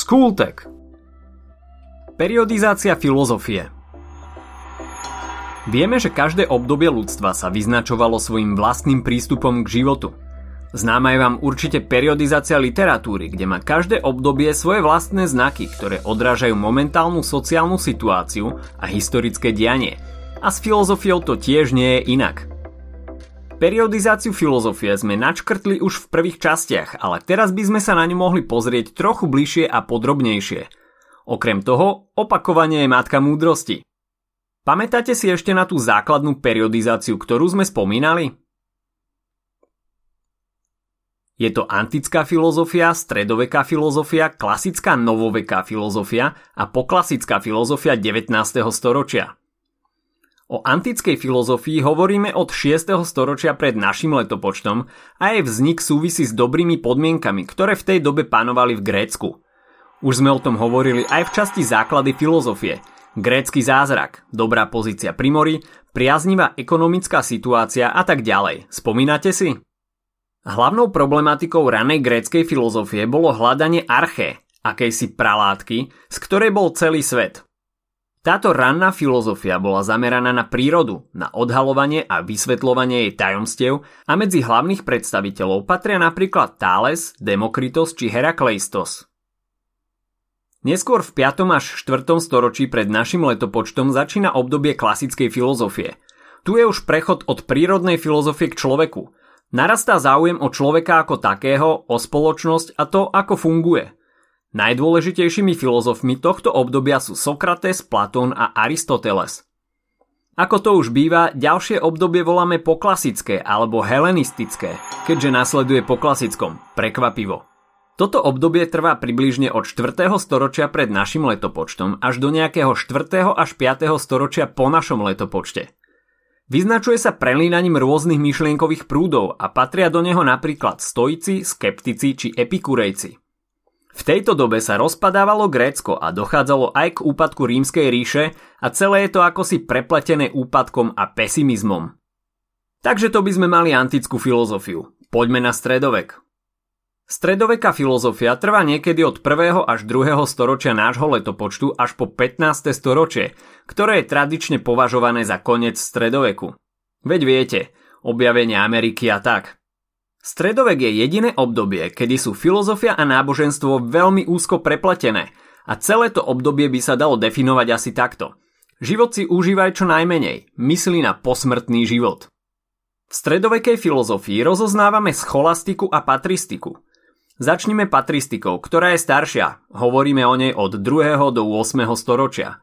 Skultek Periodizácia filozofie Vieme, že každé obdobie ľudstva sa vyznačovalo svojim vlastným prístupom k životu. Známa je vám určite periodizácia literatúry, kde má každé obdobie svoje vlastné znaky, ktoré odrážajú momentálnu sociálnu situáciu a historické dianie. A s filozofiou to tiež nie je inak. Periodizáciu filozofie sme načkrtli už v prvých častiach, ale teraz by sme sa na ňu mohli pozrieť trochu bližšie a podrobnejšie. Okrem toho, opakovanie je matka múdrosti. Pamätáte si ešte na tú základnú periodizáciu, ktorú sme spomínali? Je to antická filozofia, stredoveká filozofia, klasická novoveká filozofia a poklasická filozofia 19. storočia. O antickej filozofii hovoríme od 6. storočia pred našim letopočtom a jej vznik súvisí s dobrými podmienkami, ktoré v tej dobe panovali v Grécku. Už sme o tom hovorili aj v časti základy filozofie. Grécky zázrak, dobrá pozícia pri mori, priaznivá ekonomická situácia a tak ďalej. Spomínate si? Hlavnou problematikou ranej gréckej filozofie bolo hľadanie arché, akejsi pralátky, z ktorej bol celý svet. Táto ranná filozofia bola zameraná na prírodu, na odhalovanie a vysvetľovanie jej tajomstiev a medzi hlavných predstaviteľov patria napríklad Thales, Demokritos či Herakleistos. Neskôr v 5. až 4. storočí pred našim letopočtom začína obdobie klasickej filozofie. Tu je už prechod od prírodnej filozofie k človeku. Narastá záujem o človeka ako takého, o spoločnosť a to, ako funguje – Najdôležitejšími filozofmi tohto obdobia sú Sokrates, Platón a Aristoteles. Ako to už býva, ďalšie obdobie voláme poklasické alebo helenistické, keďže nasleduje po klasickom, prekvapivo. Toto obdobie trvá približne od 4. storočia pred našim letopočtom až do nejakého 4. až 5. storočia po našom letopočte. Vyznačuje sa prelínaním rôznych myšlienkových prúdov a patria do neho napríklad stoici, skeptici či epikurejci. V tejto dobe sa rozpadávalo Grécko a dochádzalo aj k úpadku rímskej ríše a celé je to akosi prepletené úpadkom a pesimizmom. Takže to by sme mali antickú filozofiu. Poďme na stredovek. Stredoveká filozofia trvá niekedy od 1. až 2. storočia nášho letopočtu až po 15. storočie, ktoré je tradične považované za koniec stredoveku. Veď viete, objavenie Ameriky a tak – Stredovek je jediné obdobie, kedy sú filozofia a náboženstvo veľmi úzko prepletené a celé to obdobie by sa dalo definovať asi takto. Život si užívaj čo najmenej, myslí na posmrtný život. V stredovekej filozofii rozoznávame scholastiku a patristiku. Začnime patristikou, ktorá je staršia, hovoríme o nej od 2. do 8. storočia.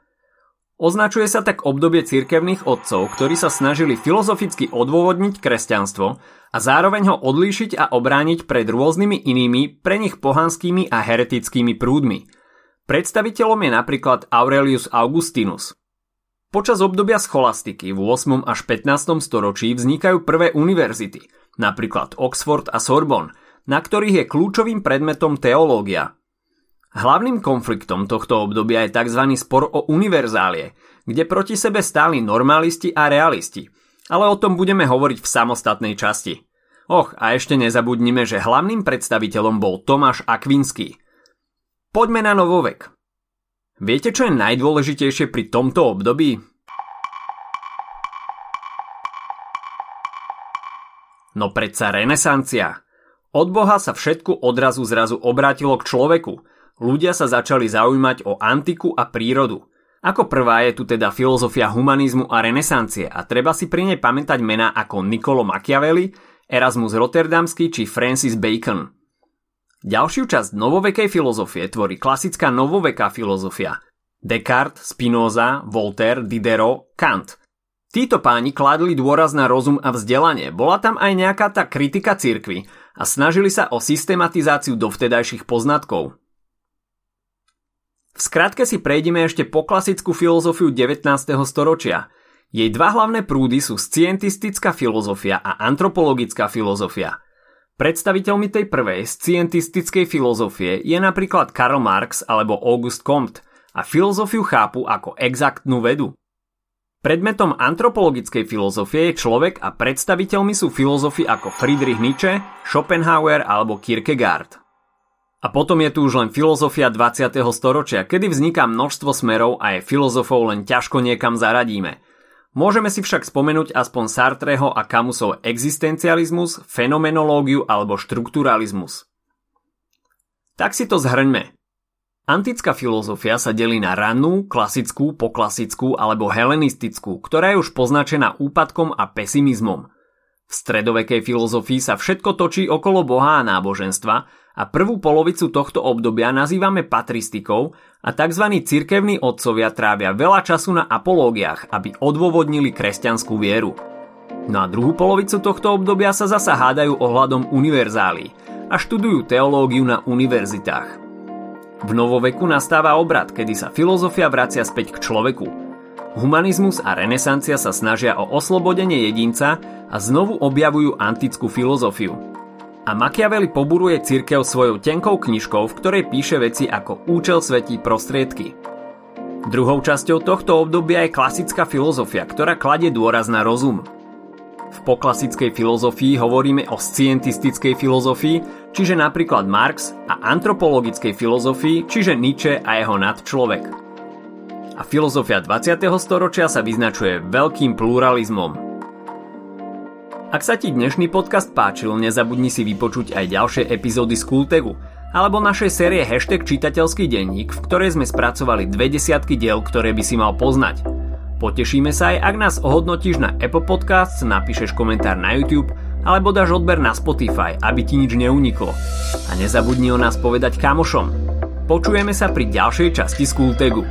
Označuje sa tak obdobie cirkevných otcov, ktorí sa snažili filozoficky odôvodniť kresťanstvo a zároveň ho odlíšiť a obrániť pred rôznymi inými, pre nich pohanskými a heretickými prúdmi. Predstaviteľom je napríklad Aurelius Augustinus. Počas obdobia scholastiky v 8. až 15. storočí vznikajú prvé univerzity, napríklad Oxford a Sorbonne, na ktorých je kľúčovým predmetom teológia, Hlavným konfliktom tohto obdobia je tzv. spor o univerzálie, kde proti sebe stáli normalisti a realisti, ale o tom budeme hovoriť v samostatnej časti. Och, a ešte nezabudnime, že hlavným predstaviteľom bol Tomáš Akvinský. Poďme na novovek. Viete, čo je najdôležitejšie pri tomto období? No predsa renesancia. Od Boha sa všetko odrazu zrazu obrátilo k človeku – ľudia sa začali zaujímať o antiku a prírodu. Ako prvá je tu teda filozofia humanizmu a renesancie a treba si pri nej pamätať mená ako Niccolo Machiavelli, Erasmus Rotterdamský či Francis Bacon. Ďalšiu časť novovekej filozofie tvorí klasická novoveká filozofia. Descartes, Spinoza, Voltaire, Diderot, Kant. Títo páni kladli dôraz na rozum a vzdelanie, bola tam aj nejaká tá kritika cirkvy a snažili sa o systematizáciu dovtedajších poznatkov. V skratke si prejdeme ešte po klasickú filozofiu 19. storočia. Jej dva hlavné prúdy sú scientistická filozofia a antropologická filozofia. Predstaviteľmi tej prvej scientistickej filozofie je napríklad Karl Marx alebo August Comte a filozofiu chápu ako exaktnú vedu. Predmetom antropologickej filozofie je človek a predstaviteľmi sú filozofi ako Friedrich Nietzsche, Schopenhauer alebo Kierkegaard. A potom je tu už len filozofia 20. storočia, kedy vzniká množstvo smerov a je filozofov len ťažko niekam zaradíme. Môžeme si však spomenúť aspoň Sartreho a Camusov existencializmus, fenomenológiu alebo štrukturalizmus. Tak si to zhrňme. Antická filozofia sa delí na rannú, klasickú, poklasickú alebo helenistickú, ktorá je už poznačená úpadkom a pesimizmom. V stredovekej filozofii sa všetko točí okolo Boha a náboženstva a prvú polovicu tohto obdobia nazývame patristikou a tzv. cirkevní otcovia trávia veľa času na apológiách, aby odôvodnili kresťanskú vieru. No a druhú polovicu tohto obdobia sa zasa hádajú ohľadom univerzálí a študujú teológiu na univerzitách. V novoveku nastáva obrad, kedy sa filozofia vracia späť k človeku. Humanizmus a renesancia sa snažia o oslobodenie jedinca a znovu objavujú antickú filozofiu, a Machiavelli poburuje církev svojou tenkou knižkou, v ktorej píše veci ako účel svetí prostriedky. Druhou časťou tohto obdobia je klasická filozofia, ktorá kladie dôraz na rozum. V poklasickej filozofii hovoríme o scientistickej filozofii, čiže napríklad Marx, a antropologickej filozofii, čiže Nietzsche a jeho nadčlovek. A filozofia 20. storočia sa vyznačuje veľkým pluralizmom, ak sa ti dnešný podcast páčil, nezabudni si vypočuť aj ďalšie epizódy z Kultegu alebo našej série Hashtag čitateľský denník, v ktorej sme spracovali dve desiatky diel, ktoré by si mal poznať. Potešíme sa aj, ak nás ohodnotíš na Apple Podcasts, napíšeš komentár na YouTube alebo dáš odber na Spotify, aby ti nič neuniklo. A nezabudni o nás povedať kamošom. Počujeme sa pri ďalšej časti z Kultegu.